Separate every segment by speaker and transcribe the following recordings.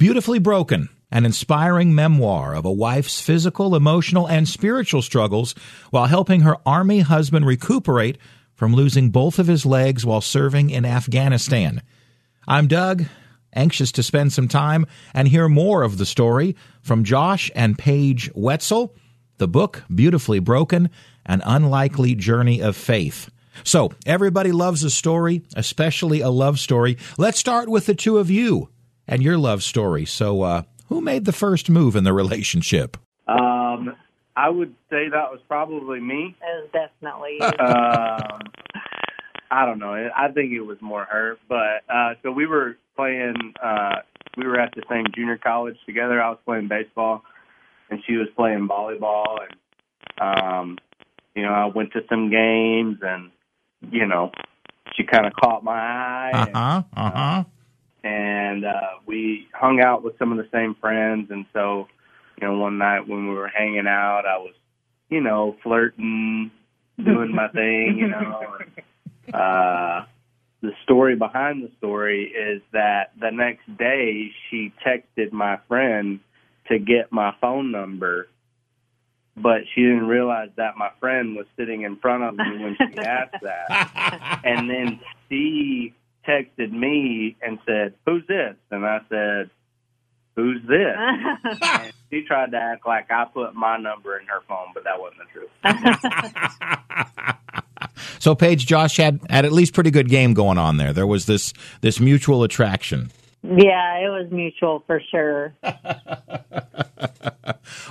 Speaker 1: Beautifully Broken, an inspiring memoir of a wife's physical, emotional, and spiritual struggles while helping her army husband recuperate from losing both of his legs while serving in Afghanistan. I'm Doug, anxious to spend some time and hear more of the story from Josh and Paige Wetzel, the book Beautifully Broken, An Unlikely Journey of Faith. So, everybody loves a story, especially a love story. Let's start with the two of you and your love story. So, uh, who made the first move in the relationship?
Speaker 2: Um, I would say that was probably me.
Speaker 3: It was definitely you.
Speaker 2: Um, I don't know. I think it was more her. But uh, so we were playing. Uh, we were at the same junior college together. I was playing baseball, and she was playing volleyball. And um, you know, I went to some games, and you know, she kind of caught my eye.
Speaker 1: Uh huh. Uh huh.
Speaker 2: And uh we hung out with some of the same friends. And so you know one night when we were hanging out i was you know flirting doing my thing you know and, uh the story behind the story is that the next day she texted my friend to get my phone number but she didn't realize that my friend was sitting in front of me when she asked that. And then she texted me and said, "Who's this?" And I said, "Who's this?" and she tried to act like I put my number in her phone, but that wasn't the truth.
Speaker 1: So, Paige, Josh had had at least pretty good game going on there. There was this this mutual attraction.
Speaker 3: yeah, it was mutual for sure.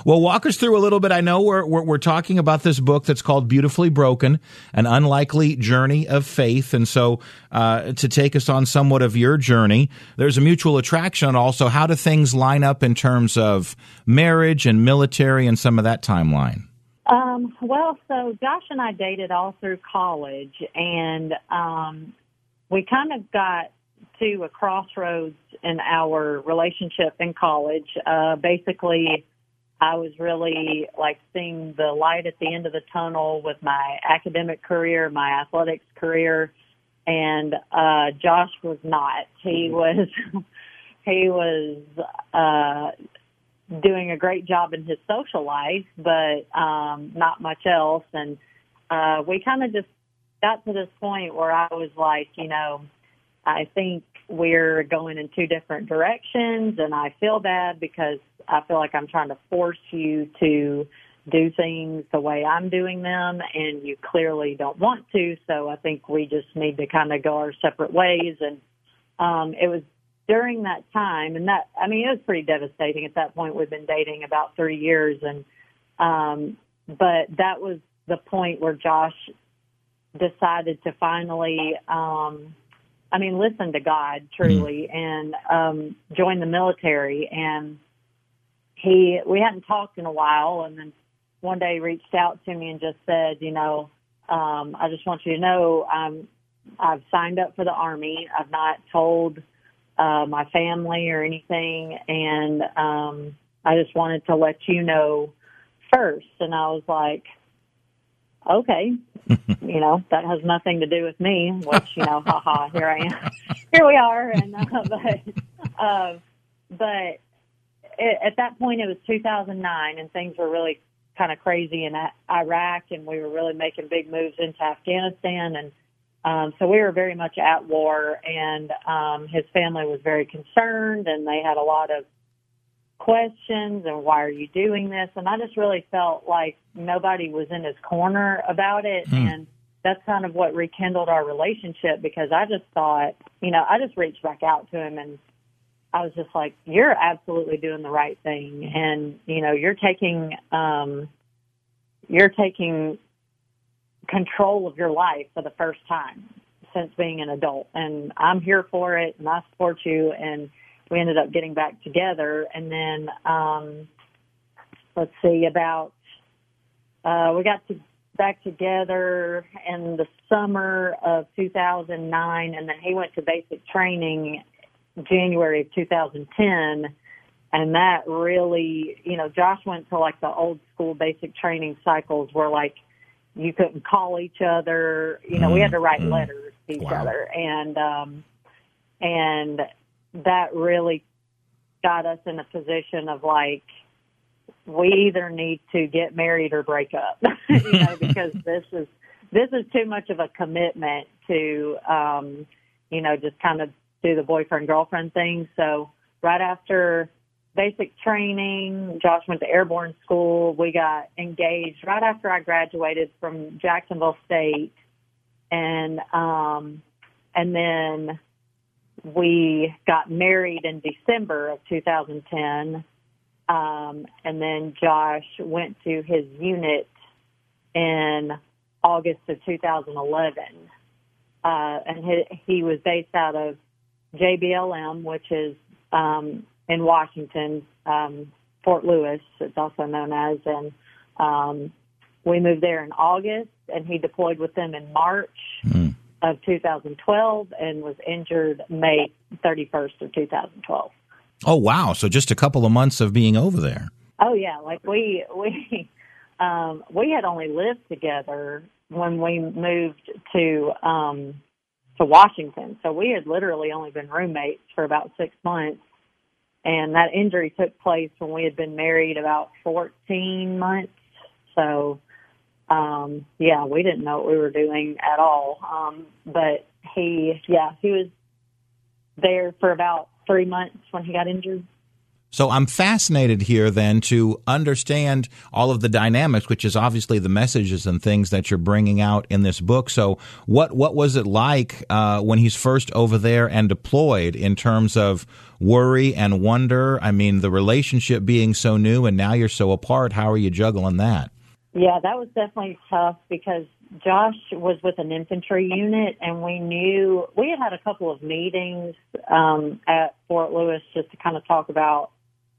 Speaker 1: Well, walk us through a little bit. I know we're, we're, we're talking about this book that's called Beautifully Broken, an unlikely journey of faith. And so, uh, to take us on somewhat of your journey, there's a mutual attraction. Also, how do things line up in terms of marriage and military and some of that timeline?
Speaker 3: Um, well, so Josh and I dated all through college, and um, we kind of got to a crossroads in our relationship in college. Uh, basically, I was really like seeing the light at the end of the tunnel with my academic career, my athletics career, and uh, Josh was not. He was he was uh, doing a great job in his social life, but um, not much else. And uh, we kind of just got to this point where I was like, you know, I think we're going in two different directions, and I feel bad because I feel like I'm trying to force you to do things the way I'm doing them, and you clearly don't want to. So I think we just need to kind of go our separate ways. And um, it was during that time, and that I mean, it was pretty devastating. At that point, we've been dating about three years, and um, but that was the point where Josh decided to finally. Um, I mean, listen to God truly and um, join the military. And he, we hadn't talked in a while, and then one day he reached out to me and just said, you know, um, I just want you to know I'm, I've signed up for the army. I've not told uh, my family or anything, and um, I just wanted to let you know first. And I was like, okay, you know, that has nothing to do with me, which, you know, haha, here I am. here we are. And, uh, but, uh, but it, at that point, it was 2009 and things were really kind of crazy in Iraq and we were really making big moves into Afghanistan. And, um, so we were very much at war and, um, his family was very concerned and they had a lot of questions and why are you doing this? And I just really felt like nobody was in his corner about it.
Speaker 1: Hmm.
Speaker 3: And that's kind of what rekindled our relationship because I just thought, you know, I just reached back out to him and I was just like, you're absolutely doing the right thing. And, you know, you're taking, um, you're taking control of your life for the first time since being an adult. And I'm here for it and I support you. And, we ended up getting back together. And then, um, let's see, about, uh, we got to back together in the summer of 2009, and then he went to basic training January of 2010. And that really, you know, Josh went to like the old school basic training cycles where like you couldn't call each other, you know, mm-hmm. we had to write mm-hmm. letters to each wow. other. And, um, and that really got us in a position of like, we either need to get married or break up, you know, because this is this is too much of a commitment to, um, you know, just kind of do the boyfriend girlfriend thing. So right after basic training, Josh went to airborne school. We got engaged right after I graduated from Jacksonville State, and um, and then we got married in December of 2010 um, and then Josh went to his unit in August of 2011. Uh, and he, he was based out of JBLM, which is um, in Washington, um, Fort Lewis, it's also known as. And um, we moved there in August, and he deployed with them in March mm. Of 2012 and was injured May 31st of 2012.
Speaker 1: Oh wow! So just a couple of months of being over there.
Speaker 3: Oh yeah, like we we um, we had only lived together when we moved to um, to Washington. So we had literally only been roommates for about six months, and that injury took place when we had been married about fourteen months. So um, yeah, we didn't know what we were doing at all. Um, but he, yeah, he was there for about three months when he got injured.
Speaker 1: So I'm fascinated here then to understand all of the dynamics, which is obviously the messages and things that you're bringing out in this book. So what what was it like uh, when he's first over there and deployed in terms of worry and wonder? I mean, the relationship being so new and now you're so apart. How are you juggling that?
Speaker 3: Yeah, that was definitely tough because Josh was with an infantry unit, and we knew we had had a couple of meetings um, at Fort Lewis just to kind of talk about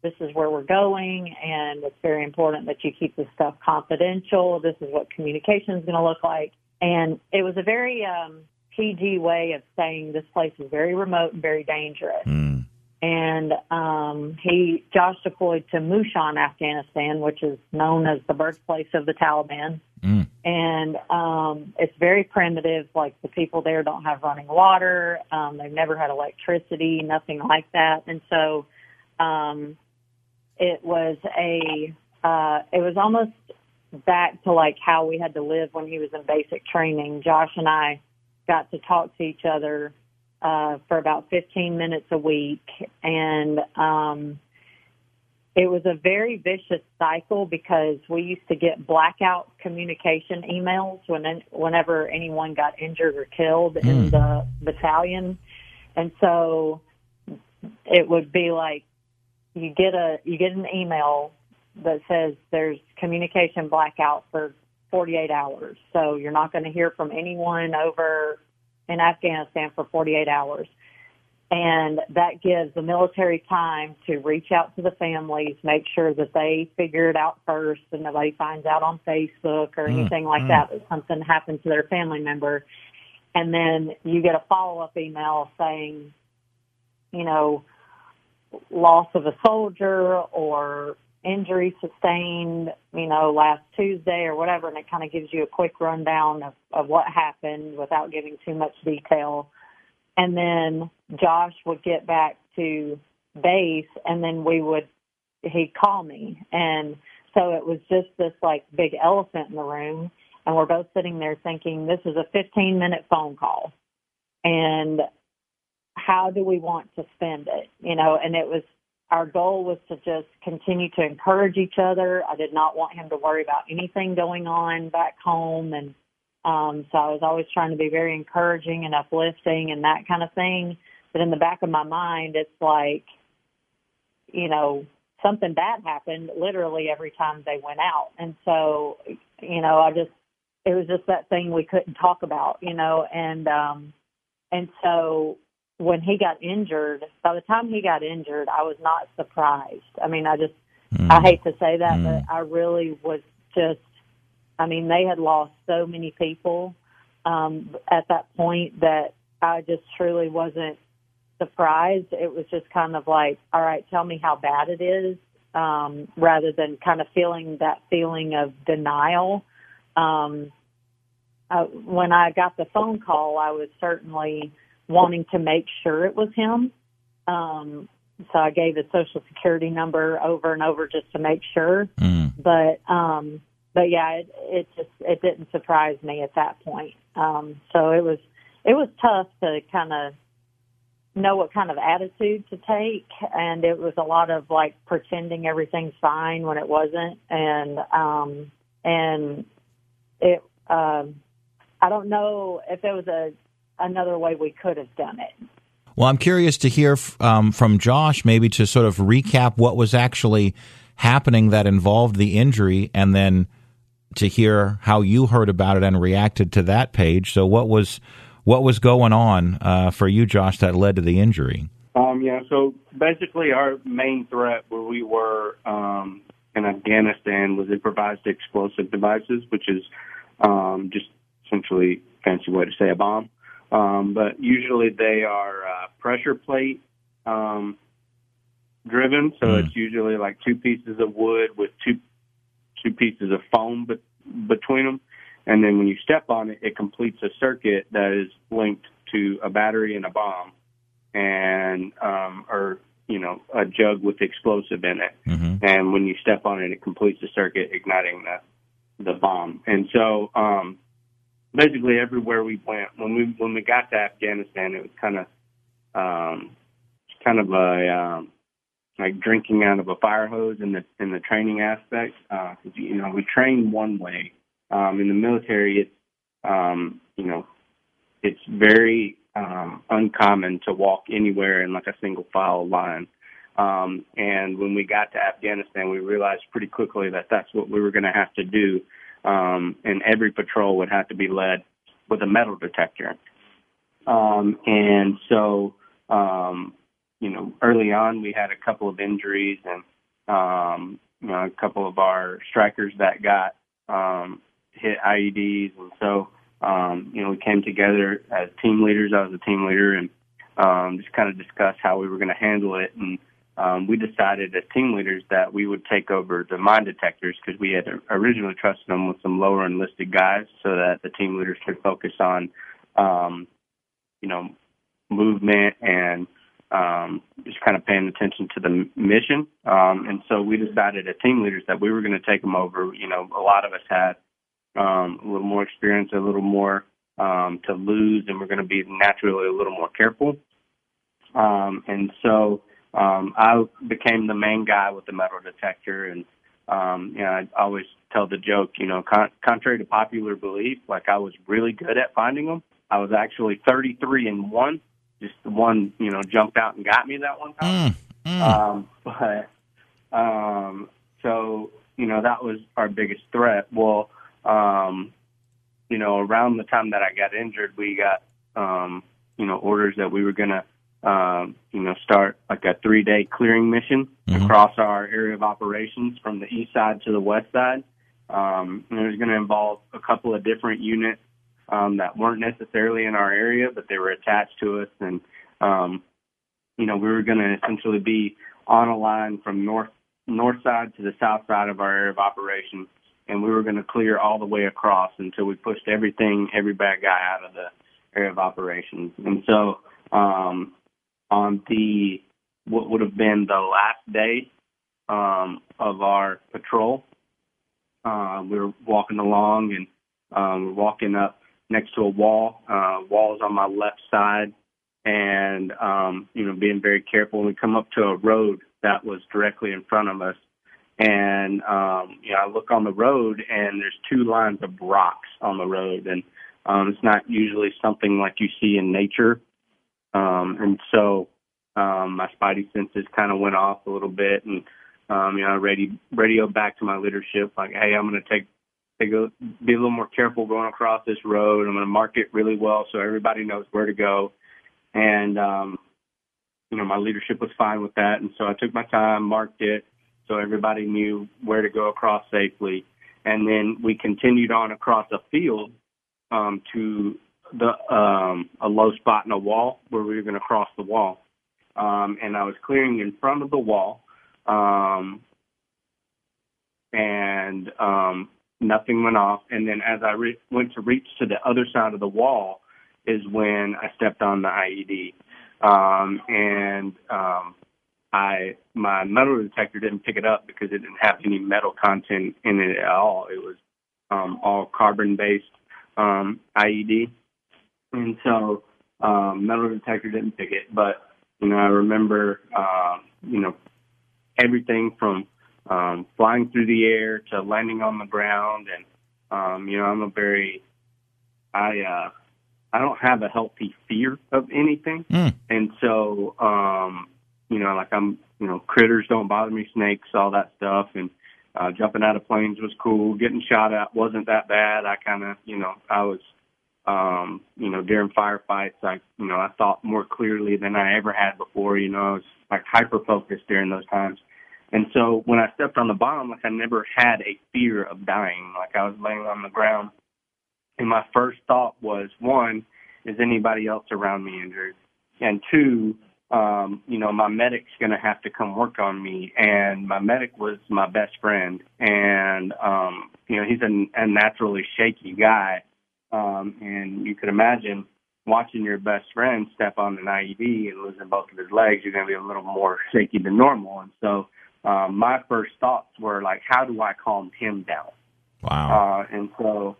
Speaker 3: this is where we're going, and it's very important that you keep this stuff confidential. This is what communication is going to look like, and it was a very um, PG way of saying this place is very remote and very dangerous. Mm and um, he Josh deployed to Mushan, Afghanistan, which is known as the birthplace of the Taliban. Mm. And um, it's very primitive. Like the people there don't have running water. Um, they've never had electricity, nothing like that. And so um, it was a uh, it was almost back to like how we had to live when he was in basic training. Josh and I got to talk to each other uh, for about 15 minutes a week. And um, it was a very vicious cycle because we used to get blackout communication emails when whenever anyone got injured or killed mm. in hmm. the battalion. And so it would be like you get a you get an email that says there's communication blackout for 48 hours. So you're not going to hear from anyone over in Afghanistan for 48 hours. And that gives the military time to reach out to the families, make sure that they figure it out first and nobody finds out on Facebook or mm, anything like mm. that that something happened to their family member. And then you get a follow up email saying, you know, loss of a soldier or injury sustained, you know, last Tuesday or whatever, and it kind of gives you a quick rundown of, of what happened without giving too much detail. And then Josh would get back to base, and then we would, he'd call me. And so it was just this like big elephant in the room. And we're both sitting there thinking, this is a 15 minute phone call. And how do we want to spend it? You know, and it was our goal was to just continue to encourage each other. I did not want him to worry about anything going on back home. And um, so I was always trying to be very encouraging and uplifting and that kind of thing. But in the back of my mind, it's like, you know, something bad happened literally every time they went out. And so, you know, I just, it was just that thing we couldn't talk about, you know, and, um, and so when he got injured, by the time he got injured, I was not surprised. I mean, I just, mm. I hate to say that, mm. but I really was just, I mean, they had lost so many people um, at that point that I just truly wasn't surprised. It was just kind of like, all right, tell me how bad it is, um, rather than kind of feeling that feeling of denial. Um, uh, when I got the phone call, I was certainly wanting to make sure it was him. Um, so I gave his social security number over and over just to make sure. Mm. But um, but yeah, it, it just it didn't surprise me at that point. Um, so it was it was tough to kind of know what kind of attitude to take and it was a lot of like pretending everything's fine when it wasn't and um and it um I don't know if there was a another way we could have done it.
Speaker 1: Well, I'm curious to hear um, from Josh, maybe to sort of recap what was actually happening that involved the injury, and then to hear how you heard about it and reacted to that Paige. So, what was what was going on uh, for you, Josh, that led to the injury?
Speaker 2: Um, yeah, so basically, our main threat where we were um, in Afghanistan was improvised explosive devices, which is um, just essentially fancy way to say a bomb. Um, but usually they are uh, pressure plate um, driven, so mm. it's usually like two pieces of wood with two two pieces of foam be- between them, and then when you step on it, it completes a circuit that is linked to a battery and a bomb, and um, or you know a jug with explosive in it, mm-hmm. and when you step on it, it completes the circuit, igniting the the bomb, and so. Um, basically everywhere we went. When we when we got to Afghanistan, it was kind of um, kind of a um, like drinking out of a fire hose in the in the training aspect. Uh, you know, we train one way. Um, in the military, it's um, you know, it's very um, uncommon to walk anywhere in like a single file line. Um, and when we got to Afghanistan, we realized pretty quickly that that's what we were going to have to do um, and every patrol would have to be led with a metal detector. Um, and so, um, you know, early on we had a couple of injuries and, um, you know, a couple of our strikers that got um, hit IEDs. And so, um, you know, we came together as team leaders. I was a team leader and um, just kind of discussed how we were going to handle it. And um, we decided as team leaders that we would take over the mine detectors because we had originally trusted them with some lower enlisted guys so that the team leaders could focus on, um, you know, movement and um, just kind of paying attention to the mission. Um, and so we decided as team leaders that we were going to take them over. You know, a lot of us had um, a little more experience, a little more um, to lose, and we're going to be naturally a little more careful. Um, and so um, I became the main guy with the metal detector, and um, you know, I always tell the joke, you know, con- contrary to popular belief, like I was really good at finding them. I was actually 33 and one. Just the one, you know, jumped out and got me that one time. Mm, mm. Um, but um, so you know, that was our biggest threat. Well, um, you know, around the time that I got injured, we got um, you know orders that we were going to um, you know, start like a three day clearing mission mm-hmm. across our area of operations from the east side to the west side. Um, and it was going to involve a couple of different units um, that weren't necessarily in our area, but they were attached to us. And, um, you know, we were going to essentially be on a line from north north side to the south side of our area of operations, and we were going to clear all the way across until we pushed everything, every bad guy out of the area of operations. And so, um, on the what would have been the last day um, of our patrol. Uh, we were walking along and um, we're walking up next to a wall. Uh, wall's on my left side, and um, you know, being very careful. We come up to a road that was directly in front of us, and um, you know, I look on the road, and there's two lines of rocks on the road, and um, it's not usually something like you see in nature. Um, and so um, my spidey senses kind of went off a little bit, and um, you know, I radio back to my leadership like, hey, I'm going to take take a be a little more careful going across this road. I'm going to mark it really well so everybody knows where to go. and um, you know my leadership was fine with that, and so I took my time, marked it, so everybody knew where to go across safely, and then we continued on across a field um, to the um, a low spot in a wall where we were going to cross the wall, um, and I was clearing in front of the wall, um, and um, nothing went off. And then as I re- went to reach to the other side of the wall, is when I stepped on the IED, um, and um, I my metal detector didn't pick it up because it didn't have any metal content in it at all. It was um, all carbon based um, IED, and so um, metal detector didn't pick it. But you know, I remember uh, you know everything from um, flying through the air to landing on the ground, and um, you know, I'm a very I uh, I don't have a healthy fear of anything,
Speaker 1: Mm.
Speaker 2: and so um, you know, like I'm you know, critters don't bother me, snakes, all that stuff, and uh, jumping out of planes was cool. Getting shot at wasn't that bad. I kind of, you know, I was, um, you know, during firefights, I, you know, I thought more clearly than I ever had before. You know, I was like hyper focused during those times. And so when I stepped on the bomb, like I never had a fear of dying. Like I was laying on the ground, and my first thought was, one, is anybody else around me injured? And two, um, you know, my medic's going to have to come work on me. And my medic was my best friend. And, um, you know, he's a, a naturally shaky guy. Um, and you could imagine watching your best friend step on an IED and losing both of his legs, you're going to be a little more shaky than normal. And so, um, my first thoughts were like, how do I calm him down?
Speaker 1: Wow.
Speaker 2: Uh, and so,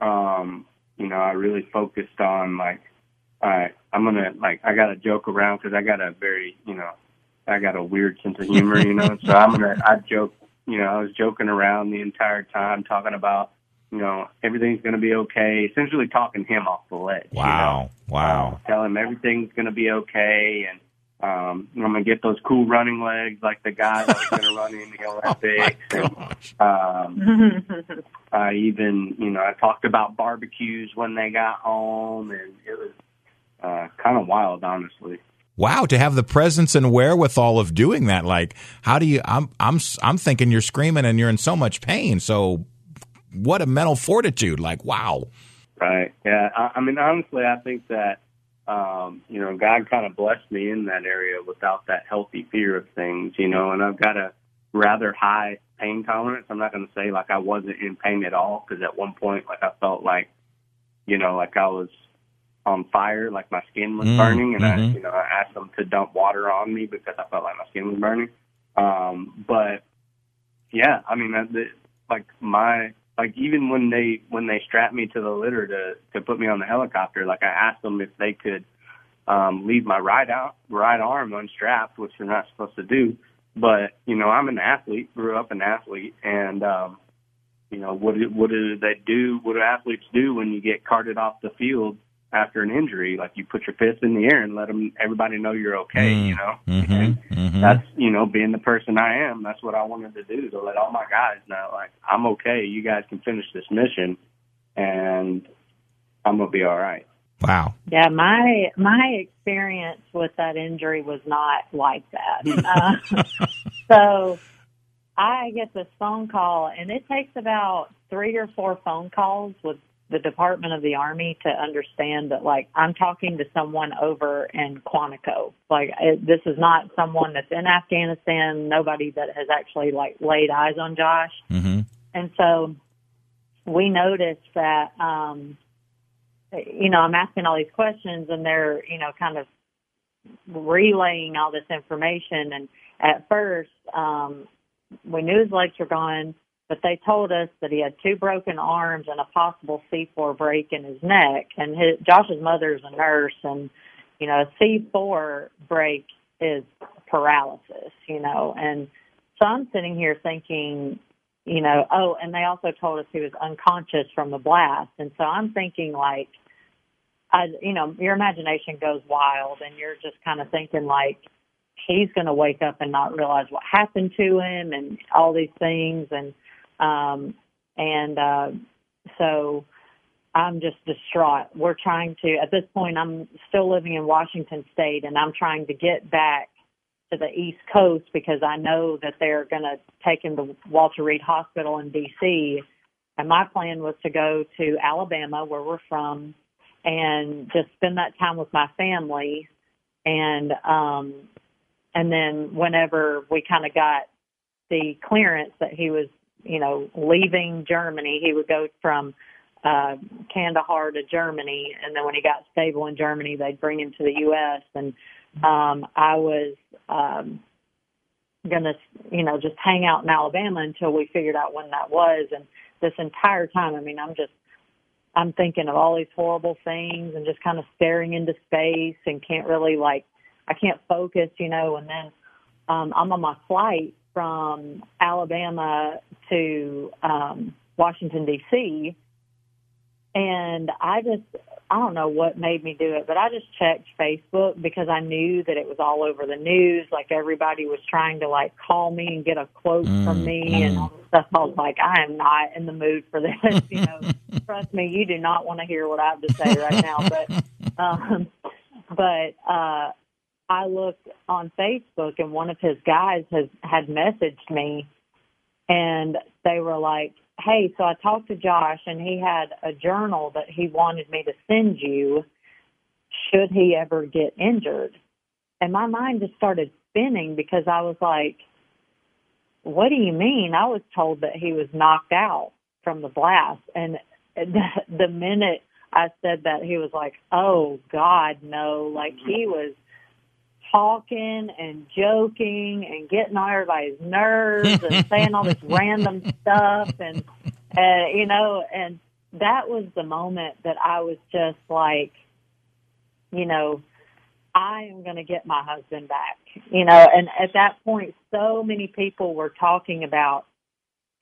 Speaker 2: um, you know, I really focused on like, all right, I'm gonna like, I gotta joke around because I got a very, you know, I got a weird sense of humor, you know. so I'm gonna, I joke, you know, I was joking around the entire time, talking about, you know, everything's gonna be okay. Essentially, talking him off the ledge. you know?
Speaker 1: wow. Wow.
Speaker 2: Uh, tell him everything's gonna be okay, and um, I'm gonna get those cool running legs like the guy that was gonna run in the Olympics. and,
Speaker 1: Gosh.
Speaker 2: um, I even, you know, I talked about barbecues when they got home, and it was uh, kind of wild, honestly.
Speaker 1: Wow, to have the presence and wherewithal of doing that, like, how do you? I'm, I'm, I'm thinking you're screaming and you're in so much pain. So, what a mental fortitude! Like, wow.
Speaker 2: Right. Yeah. I, I mean, honestly, I think that, um, you know, God kind of blessed me in that area without that healthy fear of things, you know, and I've got a rather high pain tolerance. I'm not going to say like I wasn't in pain at all because at one point, like I felt like, you know, like I was on fire, like my skin was
Speaker 1: Mm,
Speaker 2: burning, and I,
Speaker 1: mhm.
Speaker 2: you know, I asked them to dump water on me because I felt like my skin was burning. Um, but yeah, I mean, that, that, like my like even when they when they strapped me to the litter to to put me on the helicopter, like I asked them if they could um leave my right out right arm unstrapped, which they're not supposed to do. But you know, I'm an athlete, grew up an athlete, and um, you know what do, what do they do? What do athletes do when you get carted off the field after an injury? Like you put your fist in the air and let them everybody know you're okay.
Speaker 1: Mm,
Speaker 2: You know,
Speaker 1: Mm-hmm,
Speaker 2: and
Speaker 1: mm-hmm.
Speaker 2: That's you know being the person I am. That's what I wanted to do to let all my guys know like I'm okay. You guys can finish this mission, and I'm gonna be all right.
Speaker 1: wow.
Speaker 3: Yeah, my my experience with that injury was not like that. Uh, so I get this phone call, and it takes about three or four phone calls with the Department of the Army to understand that, like, I'm talking to someone over in Quantico. Like, it, this is not someone that's in Afghanistan. Nobody that has actually like laid eyes on Josh.
Speaker 1: Mm-hmm.
Speaker 3: And so we noticed that, um, you know, I'm asking all these questions and they're, you know, kind of relaying all this information. And at first, um, we knew his legs were gone, but they told us that he had two broken arms and a possible C4 break in his neck. And his, Josh's mother's a nurse, and you know, a C4 break is paralysis, you know. And so I'm sitting here thinking, you know, oh, and they also told us he was unconscious from the blast. And so I'm thinking like, I, you know, your imagination goes wild and you're just kind of thinking like, he's going to wake up and not realize what happened to him and all these things. And, um, and, uh, so I'm just distraught. We're trying to, at this point, I'm still living in Washington State and I'm trying to get back to the East Coast because I know that they're going to take him to Walter Reed Hospital in D.C. And my plan was to go to Alabama, where we're from, and just spend that time with my family. And, um, and then whenever we kind of got the clearance that he was, you know, leaving Germany, he would go from uh, Kandahar to Germany, and then when he got stable in Germany, they'd bring him to the U.S. And um, I was um, gonna, you know, just hang out in Alabama until we figured out when that was. And this entire time, I mean, I'm just, I'm thinking of all these horrible things and just kind of staring into space and can't really like, I can't focus, you know. And then um, I'm on my flight from Alabama to um, Washington D.C and I just, I don't know what made me do it, but I just checked Facebook because I knew that it was all over the news. Like everybody was trying to like call me and get a quote mm, from me mm. and all this stuff. I was like, I am not in the mood for this. you know, trust me, you do not want to hear what I have to say right now. But, um, but, uh, I looked on Facebook and one of his guys has had messaged me and they were like, hey, so I talked to Josh and he had a journal that he wanted me to send you should he ever get injured. And my mind just started spinning because I was like, what do you mean? I was told that he was knocked out from the blast. And the, the minute I said that, he was like, oh God, no. Like he was talking and joking and getting on everybody's nerves and saying all this random stuff and uh, you know and that was the moment that I was just like you know I am going to get my husband back you know and at that point so many people were talking about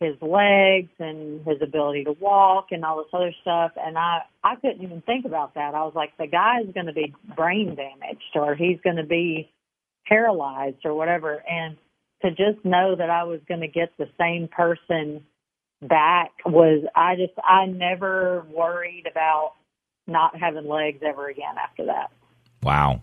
Speaker 3: his legs and his ability to walk and all this other stuff and I I couldn't even think about that. I was like the guy's going to be brain damaged or he's going to be paralyzed or whatever and to just know that I was going to get the same person back was I just I never worried about not having legs ever again after that.
Speaker 1: Wow.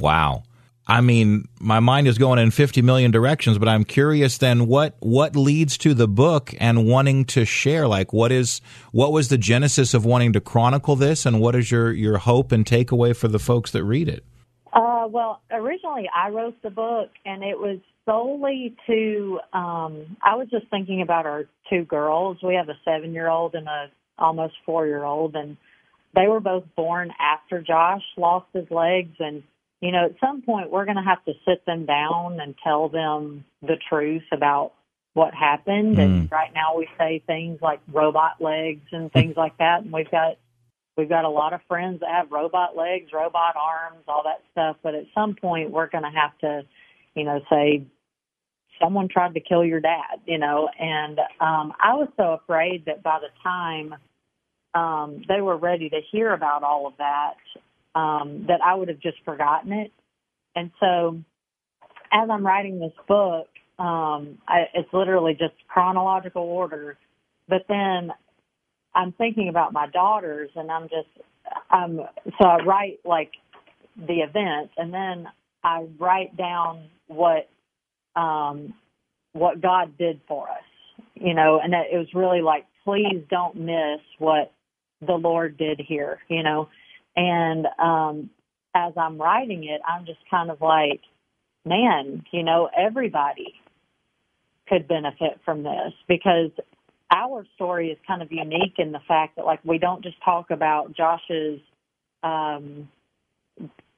Speaker 1: Wow. I mean, my mind is going in 50 million directions, but I'm curious then what what leads to the book and wanting to share like what is what was the genesis of wanting to chronicle this and what is your your hope and takeaway for the folks that read it?
Speaker 3: Uh, well, originally I wrote the book and it was solely to um I was just thinking about our two girls. We have a 7-year-old and a almost 4-year-old and they were both born after Josh lost his legs and you know, at some point we're going to have to sit them down and tell them the truth about what happened. Mm. And right now we say things like robot legs and things like that. And we've got, we've got a lot of friends that have robot legs, robot arms, all that stuff. But at some point we're going to have to, you know, say, someone tried to kill your dad, you know, and, um, I was so afraid that by the time, um, they were ready to hear about all of that, um, that I would have just forgotten it. And so, as I'm writing this book, um, I, it's literally just chronological order. But then I'm thinking about my daughters, and I'm just, I'm so I write like the event, and then I write down what um, what God did for us, you know, and that it was really like, please don't miss what the Lord did here, you know. And um, as I'm writing it, I'm just kind of like, man, you know, everybody could benefit from this because our story is kind of unique in the fact that like we don't just talk about Josh's um,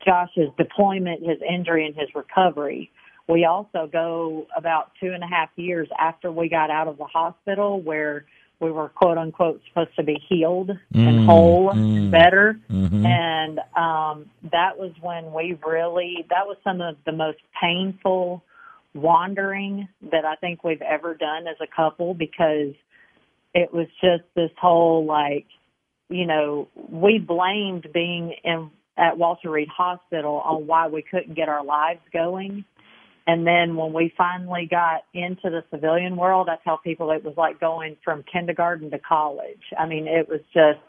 Speaker 3: Josh's deployment, his injury, and his recovery. We also go about two and a half years after we got out of the hospital where we were quote unquote supposed to be healed mm, and whole mm, better mm-hmm. and um that was when we really that was some of the most painful wandering that I think we've ever done as a couple because it was just this whole like you know we blamed being in at Walter Reed Hospital on why we couldn't get our lives going and then when we finally got into the civilian world, I tell people it was like going from kindergarten to college. I mean, it was just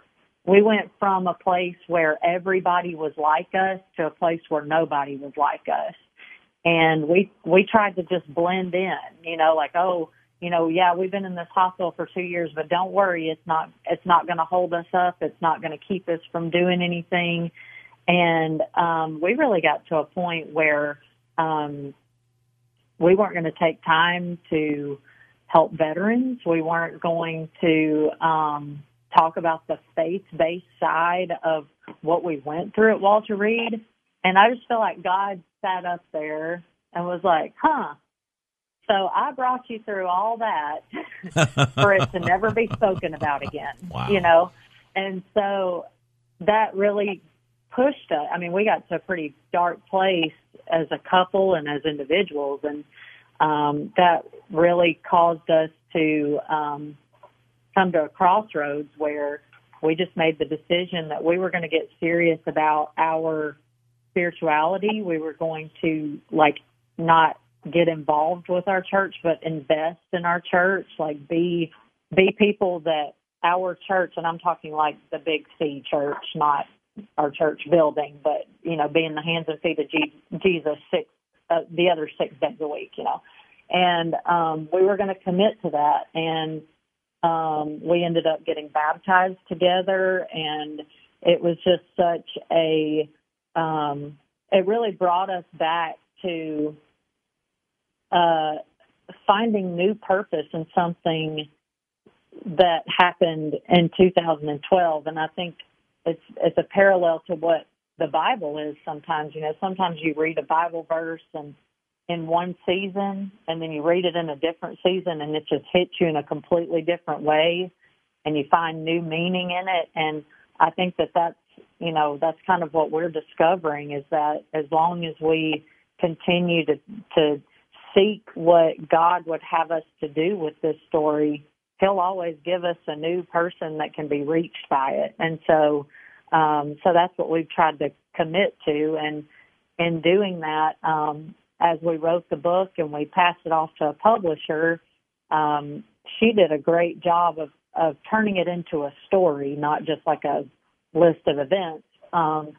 Speaker 3: we went from a place where everybody was like us to a place where nobody was like us. And we we tried to just blend in, you know, like, oh, you know, yeah, we've been in this hospital for two years, but don't worry, it's not it's not going to hold us up. It's not going to keep us from doing anything. And um, we really got to a point where um, we weren't going to take time to help veterans. We weren't going to um, talk about the faith-based side of what we went through at Walter Reed. And I just feel like God sat up there and was like, "Huh, so I brought you through all that for it to never be spoken about again.
Speaker 1: Wow.
Speaker 3: You know? And so that really pushed us. I mean, we got to a pretty dark place as a couple and as individuals and um that really caused us to um come to a crossroads where we just made the decision that we were going to get serious about our spirituality. We were going to like not get involved with our church, but invest in our church, like be be people that our church, and I'm talking like the Big C church, not our church building, but you know, be in the hands and feet of Jesus six uh, the other six days a week, you know, and um, we were going to commit to that, and um, we ended up getting baptized together, and it was just such a um, it really brought us back to uh, finding new purpose in something that happened in 2012, and I think it's it's a parallel to what the Bible is. Sometimes, you know, sometimes you read a Bible verse and in one season, and then you read it in a different season, and it just hits you in a completely different way, and you find new meaning in it. And I think that that's you know that's kind of what we're discovering is that as long as we continue to to seek what God would have us to do with this story, He'll always give us a new person that can be reached by it. And so, um, so that's what we've tried to commit to. And in doing that, um, as we wrote the book and we passed it off to a publisher, um, she did a great job of, of turning it into a story, not just like a list of events. Um,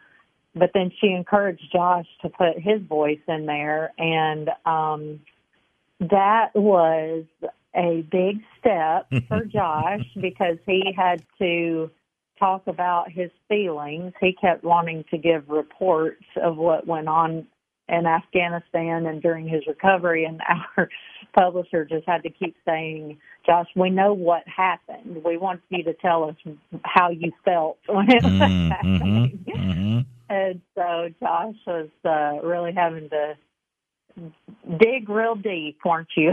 Speaker 3: but then she encouraged Josh to put his voice in there, and um, that was a big step for Josh because he had to talk about his feelings. He kept wanting to give reports of what went on in Afghanistan and during his recovery, and our publisher just had to keep saying, Josh, we know what happened. We want you to tell us how you felt when it was mm-hmm, happening. Mm-hmm. And so Josh was uh, really having to dig real deep, weren't you?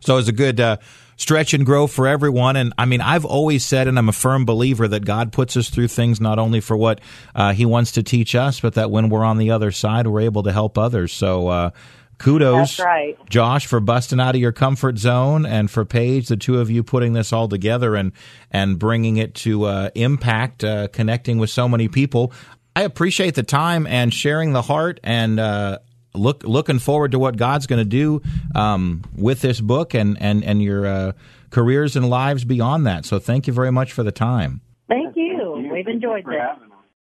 Speaker 1: So it's a good uh, stretch and grow for everyone. And I mean, I've always said, and I'm a firm believer that God puts us through things not only for what uh, He wants to teach us, but that when we're on the other side, we're able to help others. So. Uh, kudos,
Speaker 3: right.
Speaker 1: Josh, for busting out of your comfort zone, and for Paige, the two of you putting this all together and and bringing it to uh, impact, uh, connecting with so many people. I appreciate the time and sharing the heart and uh, look looking forward to what God's going to do um, with this book and and and your uh, careers and lives beyond that. So thank you very much for the time.
Speaker 3: Thank you. We've enjoyed this.